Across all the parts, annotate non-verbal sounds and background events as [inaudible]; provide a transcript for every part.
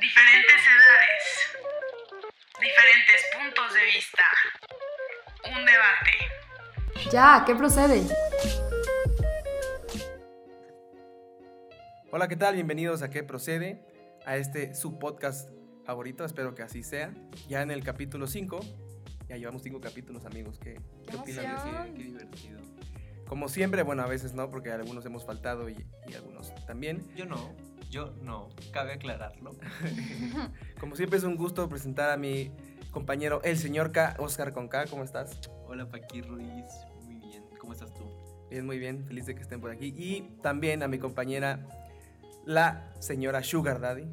Diferentes edades. Diferentes puntos de vista. Un debate. Ya, ¿qué procede? Hola, ¿qué tal? Bienvenidos a ¿Qué procede? A este su podcast favorito, espero que así sea. Ya en el capítulo 5, ya llevamos 5 capítulos, amigos. ¿Qué, ¡Qué qué opinan? emoción! Qué divertido. Como siempre, bueno, a veces no, porque algunos hemos faltado y, y algunos también. Yo no, yo no, cabe aclararlo. [laughs] Como siempre, es un gusto presentar a mi compañero, el señor K, Oscar con K. ¿Cómo estás? Hola Paqui Ruiz, muy bien, ¿cómo estás tú? Bien, muy bien, feliz de que estén por aquí. Y también a mi compañera, la señora Sugar Daddy.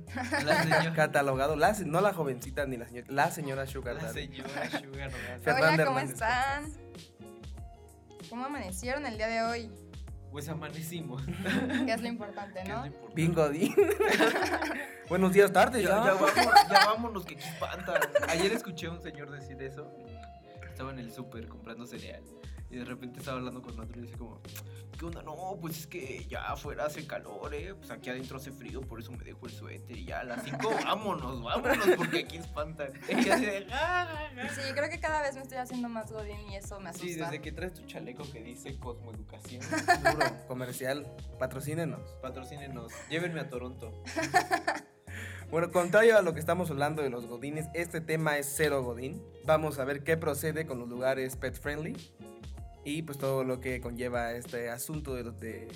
La señora, [laughs] Catalogado, la, no la jovencita ni la señora, la señora Sugar la Daddy. señora Sugar Daddy. Fernanda Hola, ¿cómo Hernández, están? ¿Cómo amanecieron el día de hoy? Pues amanecimos. Que es lo importante, ¿Qué es ¿no? lo importante? Bien Godín. [laughs] Buenos días, tardes. Ya, Ya, ya, vamos, ya vámonos, que espanta. Ayer escuché a un señor decir eso. Estaba en el súper comprando cereal. Y de repente estaba hablando con otro y dice como, ¿qué onda? No, pues es que ya afuera hace calor, ¿eh? Pues aquí adentro hace frío, por eso me dejo el suéter. Y ya a las 5, [laughs] vámonos, vámonos, porque aquí espantan. [laughs] Y así de, "Ah, ah, ah". Sí, creo que cada vez me estoy haciendo más godín y eso me asusta. Sí, desde que traes tu chaleco que dice Cosmoeducación. [laughs] Duro, comercial, patrocínenos. Patrocínenos, llévenme a Toronto. Bueno, contrario a lo que estamos hablando de los godines, este tema es cero godín. Vamos a ver qué procede con los lugares pet friendly y pues todo lo que conlleva este asunto de los, de,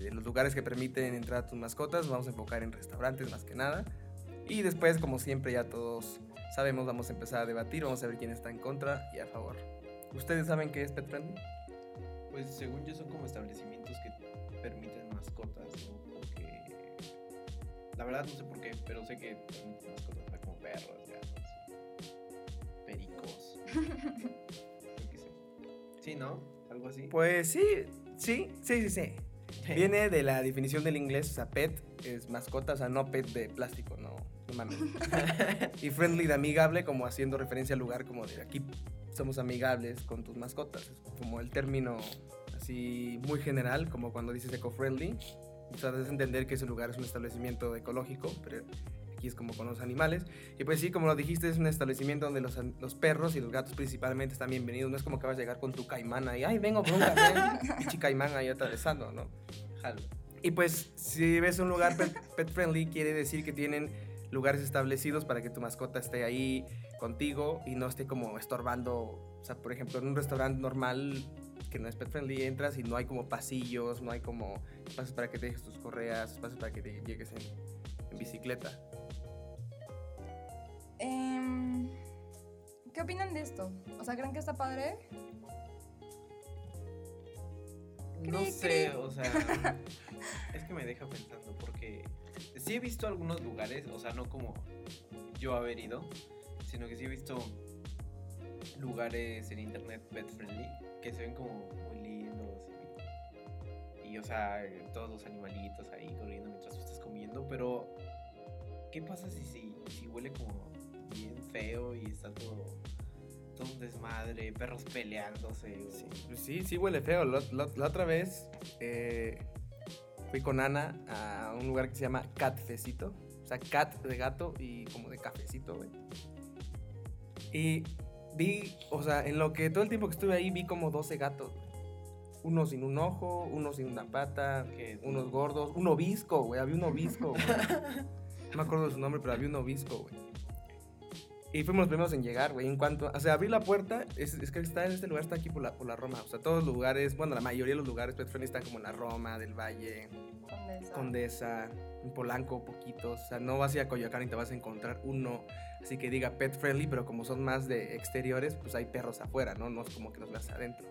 de los lugares que permiten entrar a tus mascotas. Vamos a enfocar en restaurantes más que nada. Y después, como siempre, ya todos sabemos, vamos a empezar a debatir, vamos a ver quién está en contra y a favor. ¿Ustedes saben qué es pet friendly? Pues según yo son como establecimientos que permiten mascotas, ¿no? Porque la verdad no sé por qué, pero sé que permiten mascotas como perros, gatos, pericos. [laughs] Sí, ¿no? Algo así. Pues sí, sí, sí, sí, sí. Viene de la definición del inglés, o sea, pet es mascota, o sea, no pet de plástico, no, no mames. [laughs] y friendly de amigable, como haciendo referencia al lugar como de aquí somos amigables con tus mascotas. Es como el término así muy general, como cuando dices eco-friendly. O sea, debes entender que ese lugar es un establecimiento ecológico, pero aquí es como con los animales. Y pues sí, como lo dijiste, es un establecimiento donde los, los perros y los gatos principalmente están bienvenidos. No es como que vas a llegar con tu caimán ahí, ay, vengo por un café, caimán ahí atravesando, ¿no? Jalo. Y pues si ves un lugar pet, [laughs] pet friendly, quiere decir que tienen lugares establecidos para que tu mascota esté ahí contigo y no esté como estorbando. O sea, por ejemplo, en un restaurante normal que no es pet friendly, entras y no hay como pasillos, no hay como espacios para que te dejes tus correas, espacios para que te llegues en, en bicicleta. Em, ¿Qué opinan de esto? O sea, ¿creen que está padre? No Cri, sé, cri. o sea, es que me deja pensando porque sí he visto algunos lugares, o sea, no como yo haber ido, sino que sí he visto lugares en internet pet friendly que se ven como muy lindos y, y, o sea, todos los animalitos ahí corriendo mientras tú estás comiendo, pero ¿qué pasa si, si, si huele como bien feo y está todo, todo un desmadre, perros peleándose? o- Sí, sí, sí huele feo. La, la- la otra vez eh, fui con Ana a un lugar que se llama Catfecito. O sea, cat de gato y como de cafecito, güey. Y vi, o sea, en lo que todo el tiempo que estuve ahí vi como 12 gatos. Uno sin un ojo, uno sin una pata, unos gordos, un obisco, güey. Había un obisco, güey. [laughs] No me acuerdo de su nombre, pero había un obisco, güey. Y fuimos los primeros en llegar, güey. En cuanto, o sea, abrí la puerta, es, es que está en este lugar, está aquí por la, por la Roma. O sea, todos los lugares, bueno, la mayoría de los lugares pet friendly están como en la Roma, del Valle, Condesa. Condesa, en Polanco, poquitos. O sea, no vas a ir a Coyoacán y te vas a encontrar uno así que diga pet friendly, pero como son más de exteriores, pues hay perros afuera, ¿no? No es como que los veas adentro.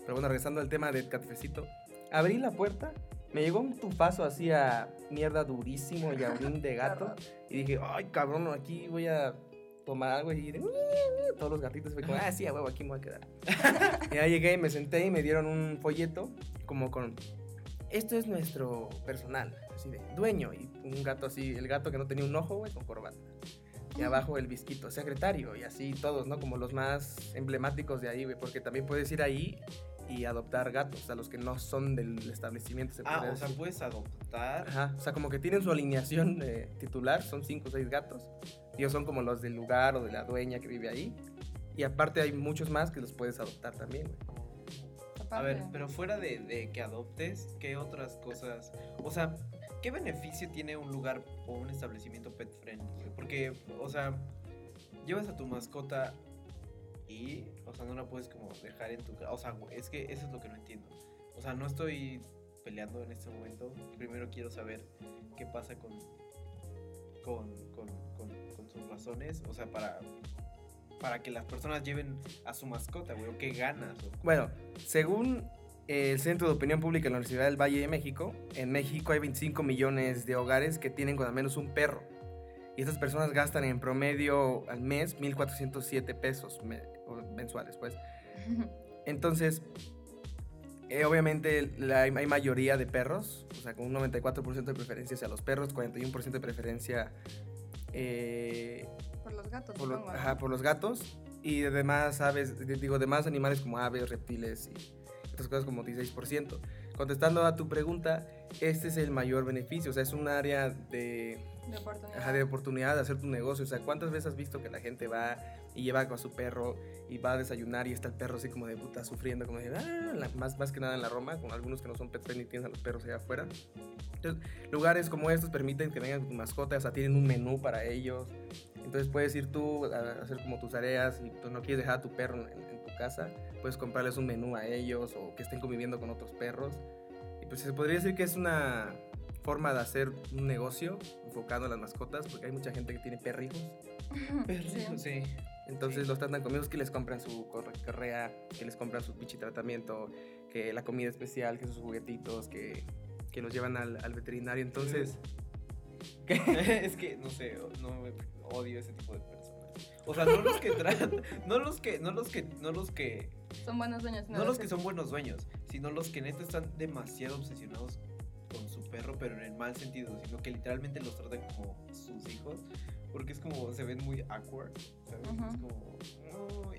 Pero bueno, regresando al tema del cafecito, abrí la puerta, me llegó un tufazo así a mierda durísimo y a orín [laughs] de gato. Y dije, ay, cabrón, aquí voy a tomar algo y de, todos los gatitos fue como, ah, sí, a huevo, aquí me voy a quedar. [laughs] y ya llegué, me senté y me dieron un folleto como con, esto es nuestro personal, así de, dueño. Y un gato así, el gato que no tenía un ojo, güey, con corbata. Y abajo el visquito, secretario, y así todos, ¿no? Como los más emblemáticos de ahí, güey, porque también puedes ir ahí y adoptar gatos, a los que no son del establecimiento. se Ah, o sea, puedes adoptar. Ajá, o sea, como que tienen su alineación eh, titular, son cinco o seis gatos. Y ellos son como los del lugar o de la dueña que vive ahí. Y aparte hay muchos más que los puedes adoptar también, güey. A ver, pero fuera de, de que adoptes, ¿qué otras cosas? O sea, ¿qué beneficio tiene un lugar o un establecimiento pet friendly? Porque, o sea, llevas a tu mascota y, o sea, no la puedes como dejar en tu casa. O sea, es que eso es lo que no entiendo. O sea, no estoy peleando en este momento. Primero quiero saber qué pasa con, con, con, con, con sus razones. O sea, para, para que las personas lleven a su mascota, güey, o qué ganas. o- Bueno, según el Centro de Opinión Pública de la Universidad del Valle de México, en México hay 25 millones de hogares que tienen al menos un perro. Y estas personas gastan en promedio al mes 1.407 pesos mensuales, pues. Entonces, eh, obviamente la- hay, mayoría de perros, o sea, con un 94% de preferencia hacia los perros, 41% de preferencia eh, Por los gatos, por, ajá, por los gatos y demás aves, di- digo, demás animales como aves, reptiles y otras cosas como 16%. Contestando a tu pregunta, este es el mayor beneficio, o sea, es un área de, De oportunidad. ajá, de oportunidad de hacer tu negocio. O sea, ¿cuántas veces has visto que la gente va y lleva a su perro y va a desayunar y está el perro así como de puta sufriendo, como de, "Ah", la- más, más que nada en la Roma, con algunos que no son pet friendly tienen a los perros allá afuera. Entonces, lugares como estos permiten que vengan tu mascota, o sea, tienen un menú para ellos. Entonces puedes ir tú a hacer como tus tareas y tú no quieres dejar a tu perro en, en tu casa, puedes comprarles un menú a ellos o que estén conviviendo con otros perros. Y pues se podría decir que es una forma de hacer un negocio enfocado en las mascotas, porque hay mucha gente que tiene perrijos. [laughs] Sí. Sí. Entonces los tratan con amigos que les compran su corre- correa, que les compran su pichi tratamiento, que la comida especial, que sus juguetitos, que, que los llevan al, al veterinario. Entonces, [laughs] es que, no sé, no me- odio ese tipo de personas. O sea, no los que tratan, [laughs] no los que, no los que, no los que, Son buenos dueños. no los que son buenos dueños, sino los que neta están demasiado obsesionados perro, pero en el mal sentido, sino que literalmente los tratan como sus hijos, porque es como, se ven muy awkward. Es como,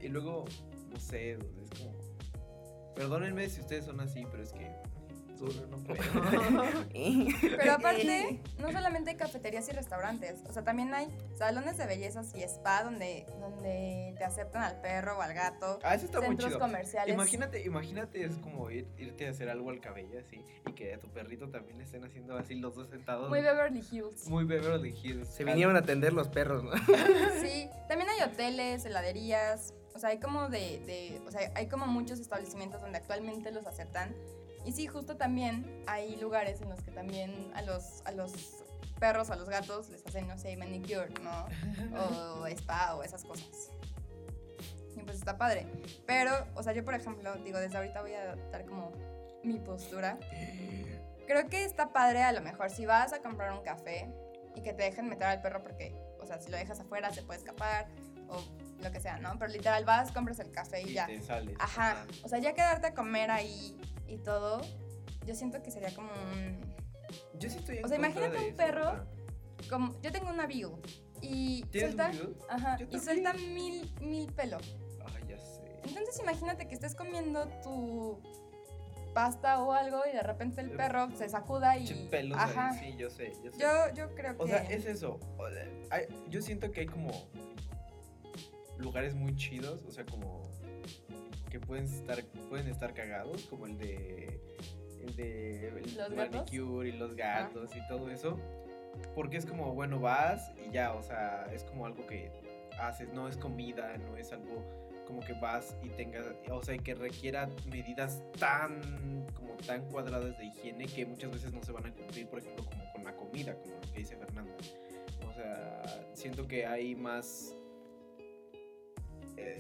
y luego, no sé, es como, perdónenme si ustedes son así, pero es que, no puedo. [laughs] Pero [laughs] aparte, no solamente hay cafeterías y restaurantes, o sea, también hay salones de bellezas y spa donde, donde te aceptan al perro o al gato, Ah, eso está muy centros chido. comerciales. Imagínate, imagínate, es como ir- irte a hacer algo al cabello así y que a tu perrito también le estén haciendo así los dos sentados. Muy Beverly Hills. muy Beverly Hills. se vinieron a atender los perros, ¿no? [laughs] Sí, también hay hoteles, heladerías, o sea, hay como de, de- o sea, hay como muchos establecimientos donde actualmente los aceptan. Y sí, justo también hay lugares en los que también a los, a los perros a los gatos les hacen, no sé, manicure, ¿no? O [laughs] spa o esas cosas. Y pues está padre. Pero, o sea, yo por ejemplo, digo, desde ahorita voy a dar como mi postura. Creo que está padre a lo mejor si vas a comprar un café y que te dejen meter al perro porque, o sea, si lo dejas afuera se puede escapar o lo que sea, ¿no? Pero literal vas, compras el café y, y ya. te sales. Ajá. O sea, ya quedarte a comer ahí y todo, yo siento que sería como un... Yo sí estoy en O sea, imagínate un eso, perro como yo tengo una Beagle y ¿Tienes un suelta... video? Ajá, y suelta mil, mil pelo. Ay, ya sé. Entonces imagínate que estés comiendo tu pasta o algo y de repente el Eh, perro se sacuda y... Pelos Ajá. ahí, sí, yo sé, yo sé. Yo, yo creo que... O sea, es eso. yo siento que hay como lugares muy chidos, o sea, como que pueden estar pueden estar cagados, como el de el de el ¿Los gatos? manicure y los gatos y todo eso, porque es como, bueno, vas y ya, o sea, es como algo que haces, no es comida, no es algo como que vas y tengas, o sea, y que requiera medidas tan como tan cuadradas de higiene que muchas veces no se van a cumplir, por ejemplo, como con la comida, como lo que dice Fernanda. O sea, siento que hay más eh,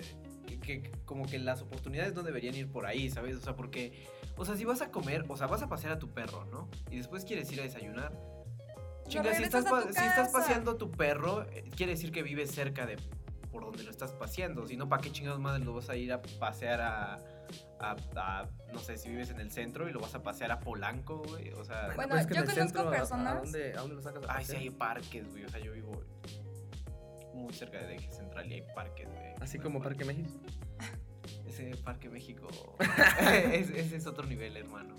que, que como que las oportunidades no deberían ir por ahí, ¿sabes? O sea, porque o sea, si vas a comer, o sea, vas a pasear a tu perro, ¿no? Y después quieres ir a desayunar. Chinga, si estás, a si estás paseando a tu perro, eh, quiere decir que vives cerca de por donde lo estás paseando. Si no, ¿para qué chingados madre lo vas a ir a pasear a, a- a- no sé, si vives en el centro y lo vas a pasear a Polanco, güey? O sea, Bueno, pues es que yo en el conozco centro, ¿a- ¿a, personas- dónde, ¿a dónde lo sacas a ay, pasear? hay parques, güey. O sea, yo vivo muy cerca de Eje Central y hay parques, güey. Así como. Parque México. Es [laughs] ese Parque México. [laughs] [laughs] ese, ese es otro nivel, hermano.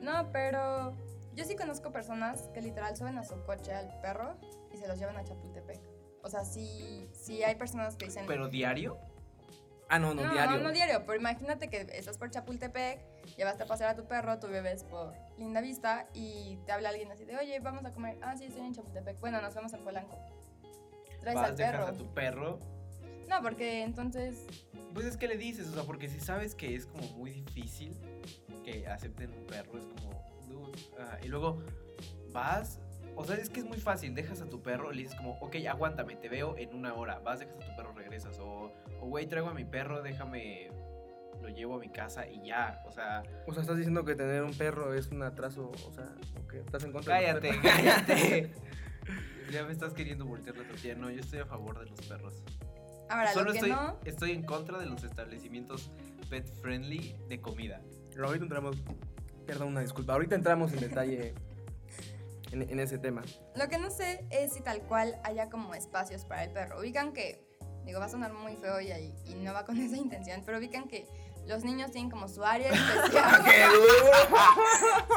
No, pero yo sí conozco personas que literal suben a su coche al perro y se los llevan a Chapultepec. O sea, sí, sí hay personas que dicen... Pero diario. Ah, no, no, no, diario. no, no diario, pero imagínate que estás por Chapultepec, llevaste a pasear a tu perro, tú bebes por Linda Vista y te habla alguien así de, oye, vamos a comer. Ah, sí, estoy en Chapultepec. Bueno, nos vemos en Polanco. Traes Vas, al dejas perro. a tu perro. No, porque entonces Pues es que le dices, o sea, porque si sabes que es como muy difícil que acepten un perro, es como, dude. ah, y luego vas, o sea, es que es muy fácil, dejas a tu perro, le dices como, ok, aguántame, te veo en una hora, vas, dejas a tu perro, regresas, o, o güey, traigo a mi perro, déjame, lo llevo a mi casa y ya, o sea, O sea, estás diciendo que tener un perro es un atraso, o sea, ¿o qué? ¿Estás en contra cállate, cállate. [laughs] ya me estás queriendo voltear la tortilla, no, yo estoy a favor de los perros. Ahora, Solo lo que estoy, no, estoy en contra de los establecimientos pet friendly de comida. Pero ahorita entramos, perdón, una disculpa, ahorita entramos en detalle [laughs] en, en ese tema. lo que no sé es si tal cual haya como espacios para el perro. Ubican que, digo, va a sonar muy feo y, ahí- y no va con [laughs] esa intención, pero ubican que los niños tienen como su área [laughs] especial. ¡Qué duro!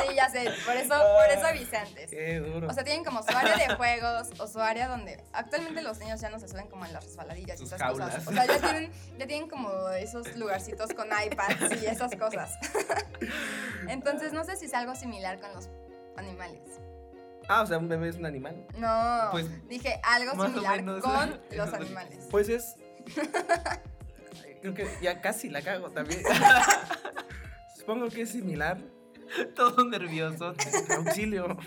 [laughs] sí, ya sé, por eso, por eso avisé antes. ¡Qué duro! O sea, tienen como su área de juegos o su área donde actualmente los niños ya no se suben como en las resbaladillas y esas jaulas. cosas. O sea, ya tienen, ya tienen como esos lugarcitos con iPads y esas cosas. [laughs] Entonces, no sé si es algo similar con los animales. ah, o sea, un bebé es un animal. No, Pues, dije algo similar menos. con los animales. Pues es... Creo que ya casi la cago también. [laughs] Supongo que es similar. todo nervioso. Auxilio.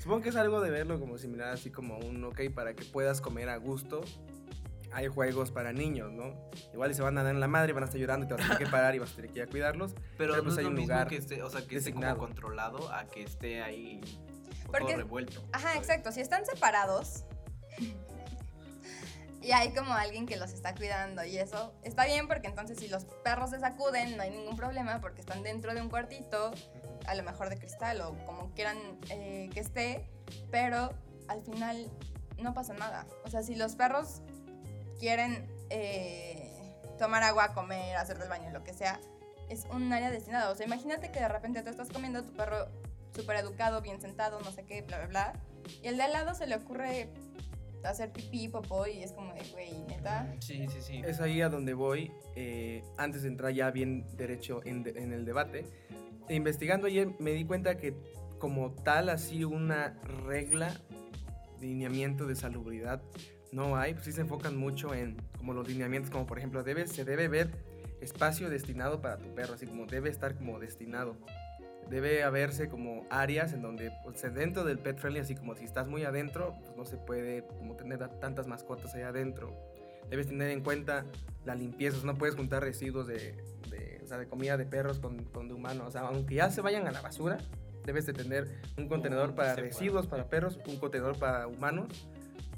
Supongo que es algo de verlo como similar, así como un ok para que puedas comer a gusto. Hay juegos para niños, ¿no? Igual y se van a dar en la madre, van a estar llorando y te vas a tener que parar y vas a tener que ir a cuidarlos. Pero, Pero, no pues, es hay lo un mismo lugar que esté, o sea, que esté como controlado a que esté ahí Porque- todo revuelto. Ajá, ¿sabes? exacto. Si están separados y hay como alguien que los está cuidando y eso, está bien porque entonces si los perros se sacuden no hay ningún problema porque están dentro de un cuartito, a lo mejor de cristal o como quieran eh, que esté, pero al final no pasa nada. O sea, si los perros quieren eh, tomar agua, comer, hacer del baño, lo que sea, es un área destinada. O sea, imagínate que de repente tú estás comiendo tu perro súper educado, bien sentado, no sé qué, bla, bla, bla. Y el de al lado se le ocurre hacer pipí, popó y es como de, güey, neta. Sí, sí, sí. Es ahí a donde voy, eh, antes de entrar ya bien derecho en, de- en el debate. Investigando ayer me di cuenta que como tal así una regla, lineamiento de salubridad no hay, pues sí se enfocan mucho en como los lineamientos, como por ejemplo debe, se debe ver espacio destinado para tu perro, así como debe estar como destinado. Debe haberse como áreas en donde pues, dentro del pet friendly, así como si estás muy adentro, pues no se puede como tener tantas mascotas ahí adentro. Debes tener en cuenta la limpieza, no puedes juntar residuos de, de, o sea, de comida de perros con, con de humanos, o sea, aunque ya se vayan a la basura, debes de tener un contenedor para residuos para perros, un contenedor para humanos,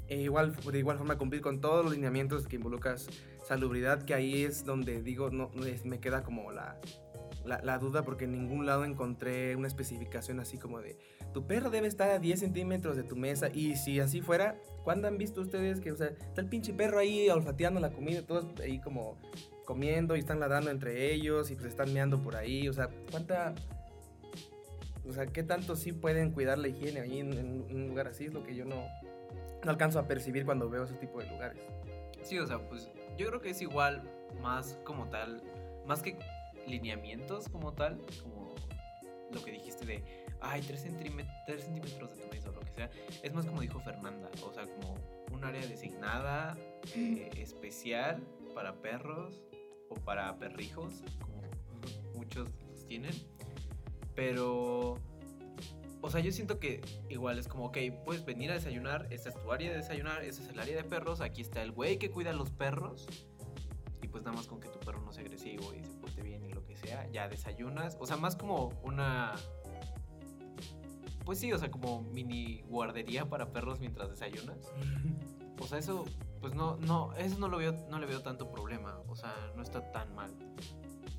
e igual, de igual forma cumplir con todos los lineamientos que involucras salubridad, que ahí es donde digo, no, me queda como la, la, duda, porque en ningún lado encontré una especificación así como de, tu perro debe estar a 10 centímetros de tu mesa. Y si así fuera, ¿cuándo han visto ustedes que, o sea, está el pinche perro ahí olfateando la comida todos ahí como comiendo y están ladrando entre ellos y pues están meando por ahí? O sea, ¿cuánta... O sea, ¿qué tanto sí pueden cuidar la higiene ahí en, en un lugar así? Es lo que yo no, no alcanzo a percibir cuando veo ese tipo de lugares. Sí, o sea, pues yo creo que es igual más como tal, más que lineamientos como tal, como lo que dijiste de, ay, 3 centímetros de tu mesa o lo que sea, es más como dijo Fernanda, o sea, como un área designada, eh, [laughs] especial para perros o para perrijos, como muchos los tienen, pero... O sea, yo siento que igual es como, ok, puedes venir a desayunar, esta es tu área de desayunar, esta es el área de perros, aquí está el güey que cuida a los perros. Y pues nada más con que tu perro no sea agresivo y se porte bien y lo que sea, ya desayunas. O sea, más como una... Pues sí, o sea, como mini guardería para perros mientras desayunas. O sea, eso, pues no, no, eso no lo veo, no le veo tanto problema. O sea, no está tan mal.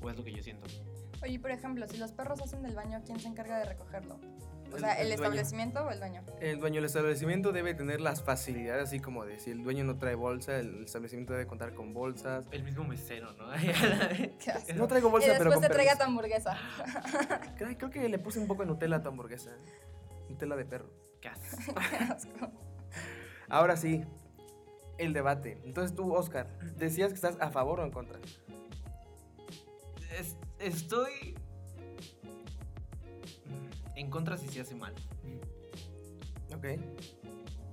O es lo que yo siento. Oye, por ejemplo, si los perros hacen del baño, ¿quién se encarga de recogerlo? O El- sea, el ¿el, dueño. establecimiento o el dueño? El dueño del establecimiento debe tener las facilidades, así como de si el dueño no trae bolsa, el establecimiento debe contar con bolsas. El mismo mesero, ¿no? [laughs] No traigo Y bolsa, pero después te traiga tu hamburguesa. [laughs] Creo, creo que le puse un poco de Nutella a tu hamburguesa. Nutella de perro. ¿Qué haces? [laughs] Qué asco. Ahora sí, el debate. Entonces tú, Oscar, decías que estás a favor o en contra. Es- estoy en contra si se hace mal. Ok.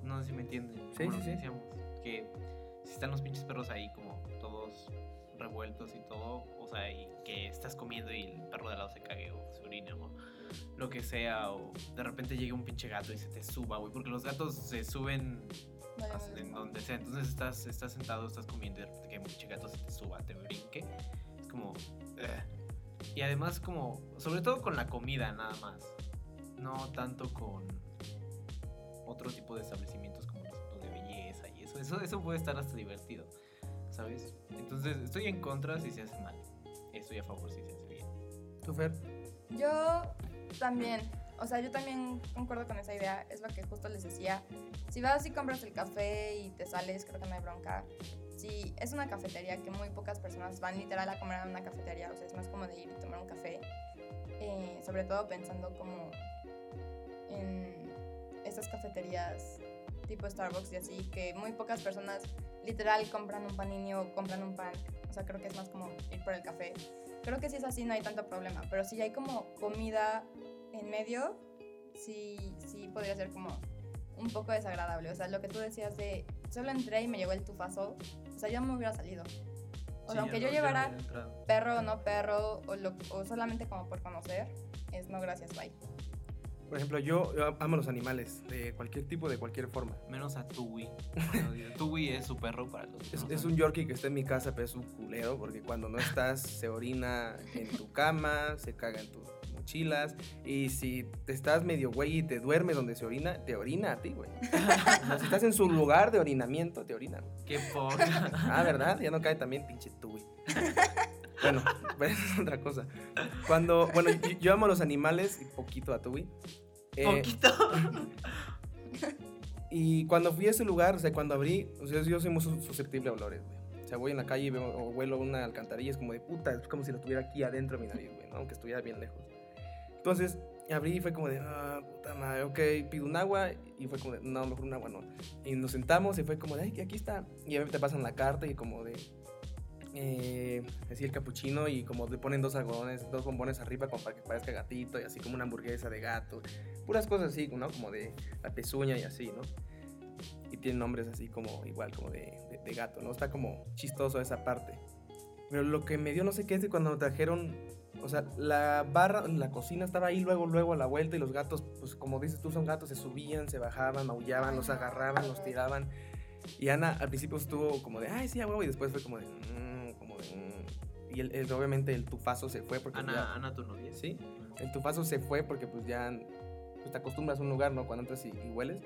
No sé si me entienden. Sí, como sí, sí. decíamos, que si están los pinches perros ahí como todos revueltos y todo, o sea, y que estás comiendo y el perro de al lado se cague o se orine o lo que sea, o de repente llega un pinche gato y se te suba, güey, porque los gatos se suben en donde sea, entonces estás, estás sentado, estás comiendo y de repente que un pinche gato se te suba, te brinque, es como... "Ugh". Y además como, sobre todo con la comida nada más, no tanto con otro tipo de establecimientos como los tipos de belleza y eso, eso, eso puede estar hasta divertido, ¿sabes? Entonces estoy en contra si se hace mal, estoy a favor si se hace bien. ¿Tú, Fer? Yo también, o sea, yo también concuerdo con esa idea, es lo que justo les decía. Si vas y compras el café y te sales, creo que no hay bronca. Si es una cafetería que muy pocas personas van literal a comer a una cafetería, o sea, es más como de ir y tomar un café, eh, sobre todo pensando como en estas cafeterías tipo Starbucks y así, que muy pocas personas literal compran un panini o compran un pan, o sea, creo que es más como ir por el café. Creo que si es así no hay tanto problema, pero si hay como comida en medio, sí, sí podría ser como un poco desagradable. O sea, lo que tú decías de solo entré y me llegó el tufazo, o sea, yo me hubiera salido. O sea, aunque yo llevara perro o no perro, o, lo- o solamente como por conocer, es no gracias, bye. Por ejemplo, yo, yo amo los animales, de cualquier tipo, de cualquier forma. Menos a Tui. Tui es su perro para los Es, no es un Yorkie que está en mi casa, pero es un culero, porque cuando no estás se orina en tu cama, se caga en tus mochilas, y si te estás medio güey y te duermes donde se orina, te orina a ti, güey. Si estás en su lugar de orinamiento, te orina. Qué poca. Ah, ¿verdad? Ya no cae también pinche güey. Bueno, [laughs] es otra cosa. Cuando, bueno, yo, yo amo a los animales y poquito a Tui. Eh, Poquito. [laughs] Y cuando fui a ese lugar, o sea, cuando abrí, o sea, yo soy muy sus- susceptible a olores, güey. O sea, voy en la calle y veo, o huelo una alcantarilla, es como de puta, es como si lo tuviera aquí adentro de mi nariz, güey, ¿no? aunque estuviera bien lejos. Entonces, abrí y fue como de, ah, puta madre, ok, pido un agua, y fue como de, no, mejor un agua no. Y nos sentamos y fue como de, ay, aquí está. Y a te pasan la carta y como de, eh, así el capuchino y como le ponen dos algodones, dos bombones arriba como para que parezca gatito y así como una hamburguesa de gato. Puras cosas así, ¿no? Como de la pezuña y así, ¿no? Y tiene nombres así como igual como de, de- de gato, ¿no? Está como chistoso esa parte. Pero lo que me dio no sé qué es que cuando me trajeron, o sea, la barra, la cocina estaba ahí luego, luego a la vuelta y los gatos, pues como dices tú, son gatos, se subían, se bajaban, maullaban, los agarraban, los tiraban. Y Ana al principio estuvo como de, ay, sí, a huevo, y después fue como de, "Mm", como de, "Mm". Y el, el- obviamente el tufazo se fue porque Ana, ya- Ana, tu novia. Sí, el tufazo se fue porque pues ya pues, te acostumbras a un lugar, ¿no? Cuando entras y, y hueles.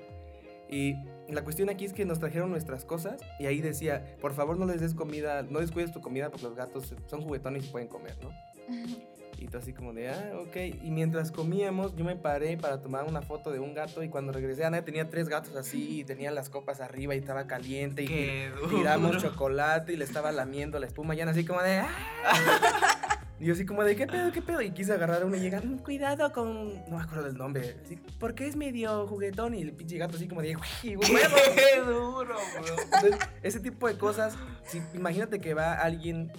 Y la cuestión aquí es que nos trajeron nuestras cosas y ahí decía, por favor no les des comida, no descuides tu comida porque los gatos son juguetones y pueden comer, ¿no? [laughs] Y tú así como de, ah, ok. Y mientras comíamos, yo me paré para tomar una foto de un gato y cuando regresé, Ana tenía tres gatos así y tenía las copas arriba y estaba caliente y Qué duro. tiramos chocolate y le estaba lamiendo la espuma y Ana así como de, "Ah". [laughs] Y yo así como de, ¿qué pedo, qué pedo? Y quise agarrar uno y llegar, "Mm, cuidado con, no me acuerdo del nombre, así, porque es medio juguetón y el pinche gato así como de. [laughs] Qué duro, bro. Entonces, ese tipo de cosas, si- imagínate que va alguien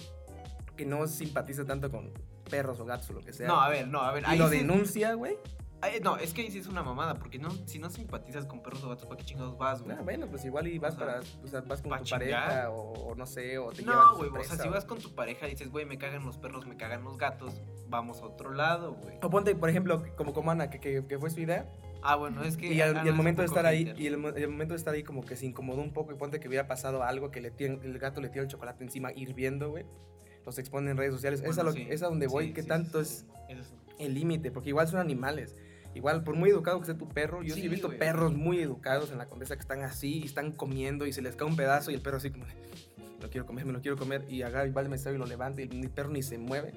que no simpatiza tanto con perros o gatos o lo que sea. No, a ver, no, a ver. y lo sí- denuncia, güey. no, es que ahí sí es una mamada, porque no, si no simpatizas con perros o gatos, ¿para qué chingados vas, güey? Ah, bueno, pues igual y vas O sea, para, o sea, vas con tu chingar. pareja o, o no sé, o te No, de güey, o sea, si vas con tu pareja y dices, güey, me cagan los perros, me cagan los gatos, vamos a otro lado, güey. O ponte, por ejemplo, como como Ana, que, que, que fue su idea, Ah, bueno, es que... y al, un momento de estar ahí, y el, mo- el momento de estar ahí como que se incomodó un poco y ponte que hubiera pasado algo, que le tiran- el gato le tira el chocolate encima hirviendo, güey, los expone en redes sociales, es, a Bueno, lo- sí, es a donde voy, sí, que sí, tanto es- el límite, porque igual son animales. Igual, por muy educado que sea tu perro, yo sí, he visto güey. perros muy educados en la condesa que están así y están comiendo y se les cae un pedazo y el perro así como, lo quiero comer, me lo quiero comer y agarra y vale, me y lo levanta y el perro ni se mueve.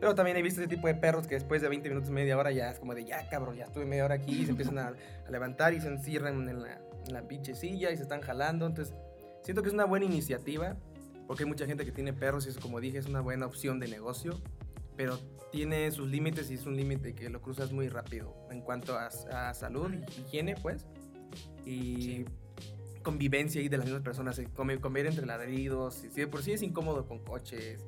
Pero también he visto ese tipo de perros que después de 20 minutos, media hora, ya es como de, ya cabrón, ya estuve media hora aquí y se empiezan a, a levantar y se encierran en la, en la pinche silla y se están jalando. Entonces, siento que es una buena iniciativa porque hay mucha gente que tiene perros y es como dije, es una buena opción de negocio. Pero tiene sus límites y es un límite que lo cruzas muy rápido en cuanto a, a salud y higiene, pues. Y convivencia ahí de las mismas personas, eh, comer, comer entre ladridos, y si de por sí es incómodo con coches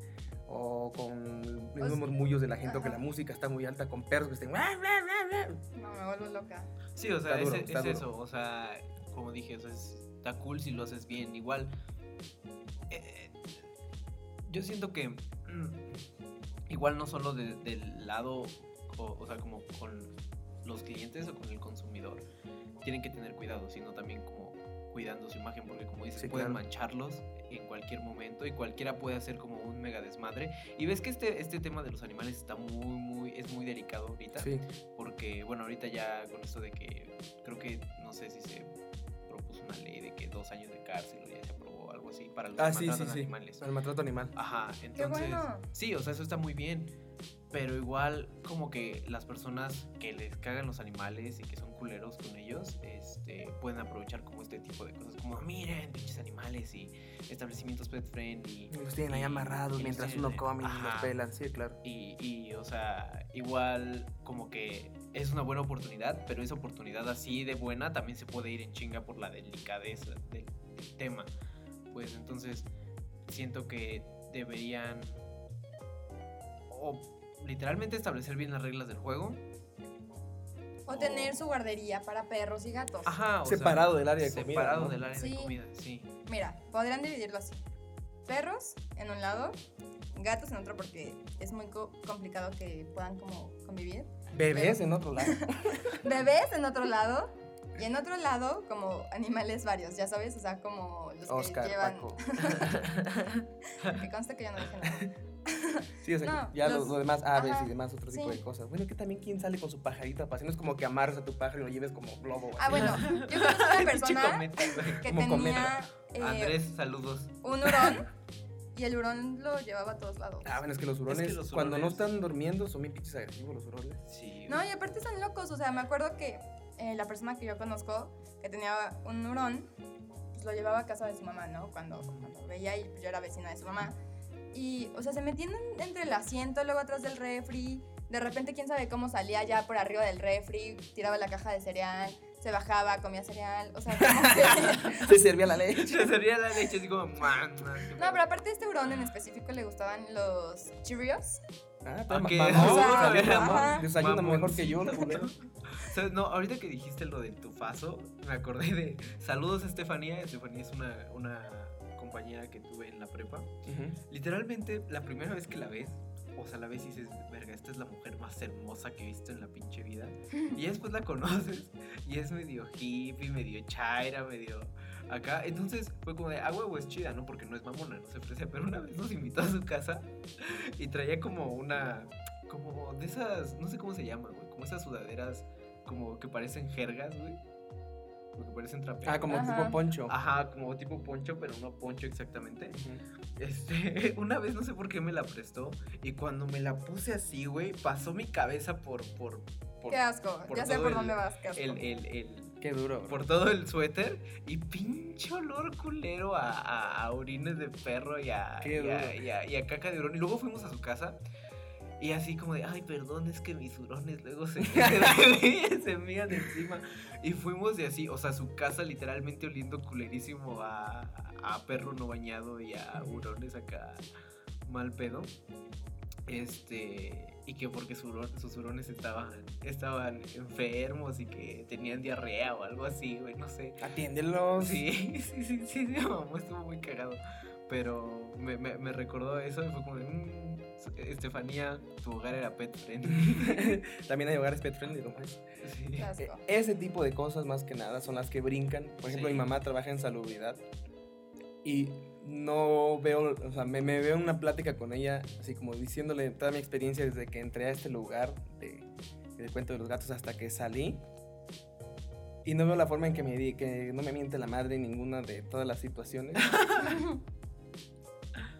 o con los mismos murmullos de la gente o que la música está muy alta con perros que estén... No, me vuelvo loca. Sí, o sea, Está duro, es, está es duro. eso, o sea, como dije, o sea, es- está cool si lo haces bien. Igual, eh, yo siento que mm, igual no solo de- del lado, o, o sea, como con los clientes o con el consumidor, tienen que tener cuidado, sino también como cuidando su imagen, porque como dices, Sí, pueden claro. mancharlos en cualquier momento y cualquiera puede hacer como un mega desmadre. Y ves que este, este tema de los animales está muy, muy, es muy delicado ahorita Sí, porque bueno, ahorita ya con esto de que creo que no sé si se propuso una ley de que dos años de cárcel o ya se aprobó algo así para los ah, que sí, sí, maltratan sí, animales. el maltrato animal. Ajá, entonces bueno. sí, o sea, eso está muy bien, pero igual como que las personas que les cagan los animales y que son culeros con ellos, este, pueden aprovechar como este tipo de cosas, como miren, pinches animales y establecimientos pet friendly. Y los tienen ahí amarrados mientras uno come y los pelan, sí, claro. Y, y, o sea, igual como que es una buena oportunidad, pero esa oportunidad así de buena también se puede ir en chinga por la delicadeza del, del tema. Pues entonces siento que deberían o literalmente establecer bien las reglas del juego. O tener su guardería para perros y gatos. Ajá, o sea, Separado del área de comida, Separado ¿no? del área Sí. de comida, sí. Mira, podrían dividirlo así. Perros en un lado, gatos en otro porque es muy co- complicado que puedan como convivir. Bebés en otro lado. [laughs] Bebés en otro lado y en otro lado como animales varios, ya sabes, o sea, como los Oscar, que llevan... Paco. [laughs] Que conste que yo no dije nada. Sí, o sea, No, ya los- demás aves ajá, y demás otro tipo sí. de cosas. Bueno, que también quién sale con su pajarito para no es como que amarras a tu pájaro y lo lleves como globo. Ah, así. bueno, [laughs] yo conozco una persona que como tenía cometa. eh, Andrés, saludos. un hurón y el hurón lo llevaba a todos lados. Ah, bueno, es que los hurones, los cuando no están durmiendo, son bien pinches agresivos los hurones. Sí. No, y aparte están locos, o sea, me acuerdo que eh, la persona que yo conozco, que tenía un hurón, pues lo llevaba a casa de su mamá, ¿no? Cuando, cuando veía y pues, yo era vecina de su mamá. Y, o sea, se metían en- entre el asiento, luego atrás del refri. De repente, quién sabe cómo salía ya por arriba del refri, tiraba la caja de cereal, se bajaba, comía cereal. O sea, como que. [laughs] Se servía la leche. Se servía la leche así como... "Mua, mua". No, pero aparte de este hurón en específico le gustaban los Cheerios. Ah, ma- que- mamón, o sea, salió mamón. ajá. Desayuna Mamoncito. mejor que yo. No, ahorita que dijiste lo del tufazo, me acordé de. Saludos a Estefanía. Estefanía es una, una compañera que tuve en la prepa. Literalmente, la primera vez que la ves, o sea, la ves y dices, verga, esta es la mujer más hermosa que he visto en la pinche vida. [laughs] Y después la conoces y es medio hippie, medio chaira, medio acá. Entonces fue como de, ah, huevo, es chida, ¿no? Porque no es mamona, no se ofrece. Pero una vez nos invitó a su casa y traía como una, como de esas, no sé cómo se llama, güey, como esas sudaderas como que parecen jergas, güey. Como que parecen traperos. Ah, como Ajá. tipo poncho. Ajá, como tipo poncho, pero no poncho exactamente. Ujú. Este, [laughs] una vez no sé por qué me la prestó y cuando me la puse así, güey, pasó mi cabeza por por por Qué asco. por ya sé por el- dónde vas, qué asco. el, el, el- Qué duro. por todo el suéter y pinche olor culero a, a- a orines de perro y a, y, a, y a- y a caca de hurón. Y luego fuimos a su casa y así como de, ay, perdón, es que mis hurones luego se, [laughs] se, se mían encima. Y fuimos de así, o sea, su casa literalmente oliendo culerísimo a, a perro no bañado y a hurones acá mal pedo. Este, y que porque su sus hurones estaban, estaban enfermos y que tenían diarrea o algo así, güey, no sé. Atiéndelos. Sí, [laughs] sí, sí, sí, sí, mamá, estuvo muy cagado. Pero me, me, me recordó eso y fue como de, "Mm, Estefanía, tu hogar era pet friendly. [laughs] También hay hogares pet friendly, ¿no? Sí. Asco. Ese tipo de cosas más que nada son las que brincan. Por ejemplo, Sí. mi mamá trabaja en salubridad y no veo, o sea, me, me veo en una plática con ella, así como diciéndole toda mi experiencia desde que entré a este lugar de, del cuento de los gatos hasta que salí. Y no veo la forma en que me di, que no me miente la madre en ninguna de todas las situaciones. [laughs]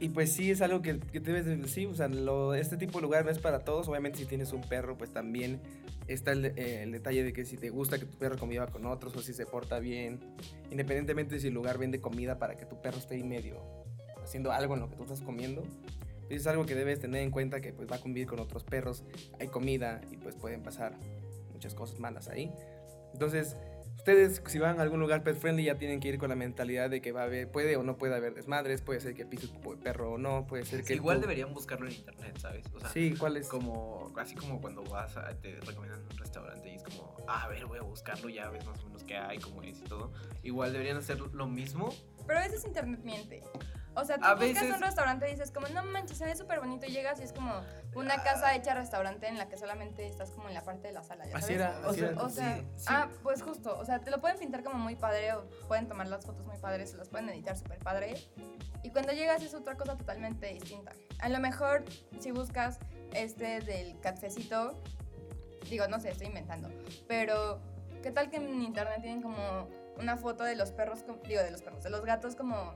Y pues sí, es algo que, que debes de, sí, o sea, lo- este tipo de lugar no es para todos. Obviamente si tienes un perro, pues también está el, eh, detalle de que si te gusta que tu perro conviva con otros o si se porta bien, independientemente si el lugar vende comida para que tu perro esté ahí medio haciendo algo en lo que tú estás comiendo. Pues es algo que debes tener en cuenta que pues va a convivir con otros perros, hay comida y pues pueden pasar muchas cosas malas ahí. Entonces, ustedes si van a algún lugar pet friendly ya tienen que ir con la mentalidad de que va a haber, puede o no puede haber desmadres, puede ser que pises popo de perro o no, puede ser que... Igual tú- deberían buscarlo en internet, ¿sabes? O sea, Sí, ¿cuál es? como así como cuando vas a, te recomiendan un restaurante y es como, ah, a ver, voy a buscarlo, ya ves más o menos qué hay, cómo es y todo. Igual deberían hacer lo mismo. Pero a veces internet miente. O sea, tú A buscas veces- un restaurante y dices como, no manches, se ve súper bonito y llegas y es como una casa hecha restaurante en la que solamente estás como en la parte de la sala, ¿ya Así sabes? era, o así sea, era. o sea, Sí, sí. ah, pues justo, o sea, te lo pueden pintar como muy padre o pueden tomar las fotos muy padres o las pueden editar súper padre y cuando llegas es otra cosa totalmente distinta. A lo mejor si buscas este del cafecito, digo, no sé, estoy inventando, pero ¿qué tal que en internet tienen como una foto de los perros, digo, de los perros, de los gatos como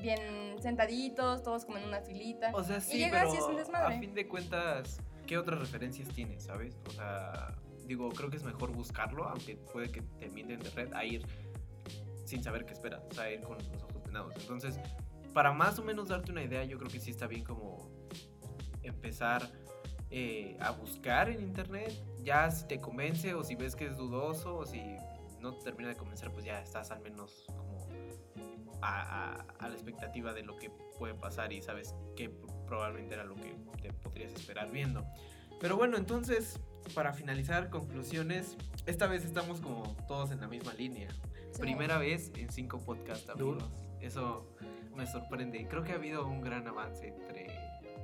bien sentaditos, todos como en una filita? O sea, sí, llegas pero y es un desmadre. a fin de cuentas, ¿qué otras referencias tienes, sabes? O sea, digo, creo que es mejor buscarlo, aunque puede que te mienten de red, a ir sin saber qué esperas, o sea, ir con los ojos venados. Entonces, para más o menos darte una idea, yo creo que sí está bien como empezar eh, a buscar en internet, ya si te convence o si ves que es dudoso o si no te termina de convencer, pues ya estás al menos a, a- a la expectativa de lo que puede pasar y sabes que probablemente era lo que te podrías esperar viendo. Pero bueno, entonces, para finalizar, conclusiones, esta vez estamos como todos en la misma línea. Sí. Primera vez en cinco podcasts, amigos. Eso me sorprende. Creo que ha habido un gran avance entre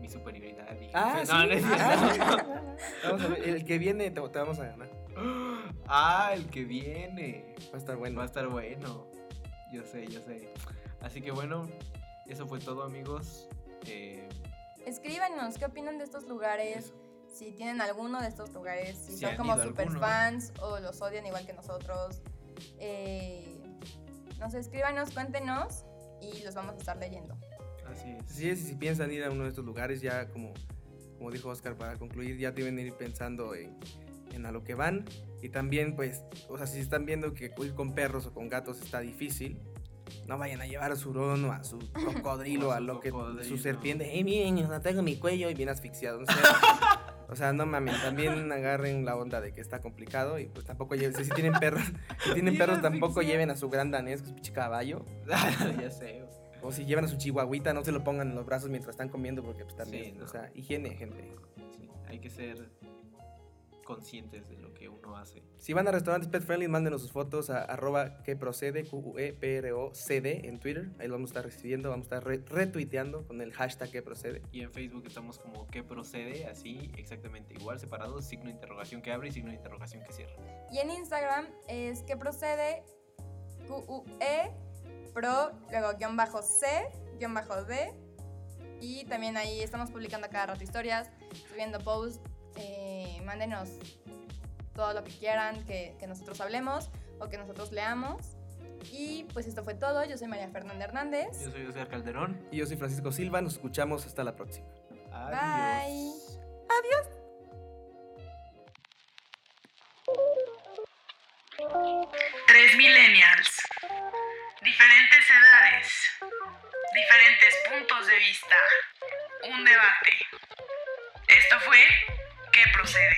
mi superioridad y... Ah, [laughs] no, sí. no cierto. Ah, Vamos a ver, el que viene te, te vamos a ganar. [gasps] Ah, el que viene. Va a estar bueno. Va a estar bueno. Yo sé, yo sé. Así que bueno, eso fue todo, amigos. Eh, Escríbanos, ¿qué opinan de estos lugares? Eso. Si tienen alguno de estos lugares, si, Si son como super alguno. fans o los odian igual que nosotros. Eh, no sé, escríbanos, cuéntenos y los vamos a estar leyendo. así es. Así es, y si piensan ir a uno de estos lugares, ya como, como dijo Oscar, para concluir, ya deben ir pensando en, en a lo que van. Y también, pues, o sea, si están viendo que ir con perros o con gatos está difícil, no vayan a llevar a su hurón [laughs] o a su cocodrilo, O a a lo que su serpiente. ¡Eh, miren, yo no tengo mi cuello! Y bien asfixiado. no sé. [laughs] O sea, no mames, también agarren la onda de que está complicado y pues tampoco lleven, si tienen perros, [laughs] si tienen perros tampoco lleven a su gran danés, que es pinche caballo. ya sé. O si llevan a su chihuahuita, no se lo pongan en los brazos mientras están comiendo porque pues también, Sí, no. o sea, higiene, gente. Sí, hay que ser conscientes de lo que uno hace. Si van a restaurantes pet friendly, mándenos sus fotos a arroba que procede, q u e p r o c d en Twitter. Ahí lo vamos a estar recibiendo, vamos a estar re- retuiteando con el hashtag que procede. Y en Facebook estamos como que procede, así exactamente igual, separados, signo de interrogación que abre y signo de interrogación que cierra. Y en Instagram es que procede QUE pro, luego guion bajo C, guion bajo D. Y también ahí estamos publicando cada rato historias, subiendo posts. Eh, mándenos todo lo que quieran que, que nosotros hablemos o que nosotros leamos. Y pues esto fue todo. Yo soy María Fernanda Hernández. Yo soy Oscar Calderón. Y yo soy Francisco Silva, nos escuchamos hasta la próxima. Adiós. Tres millennials. Diferentes edades. Diferentes puntos de vista. Un debate. Esto fue ¿Qué procede?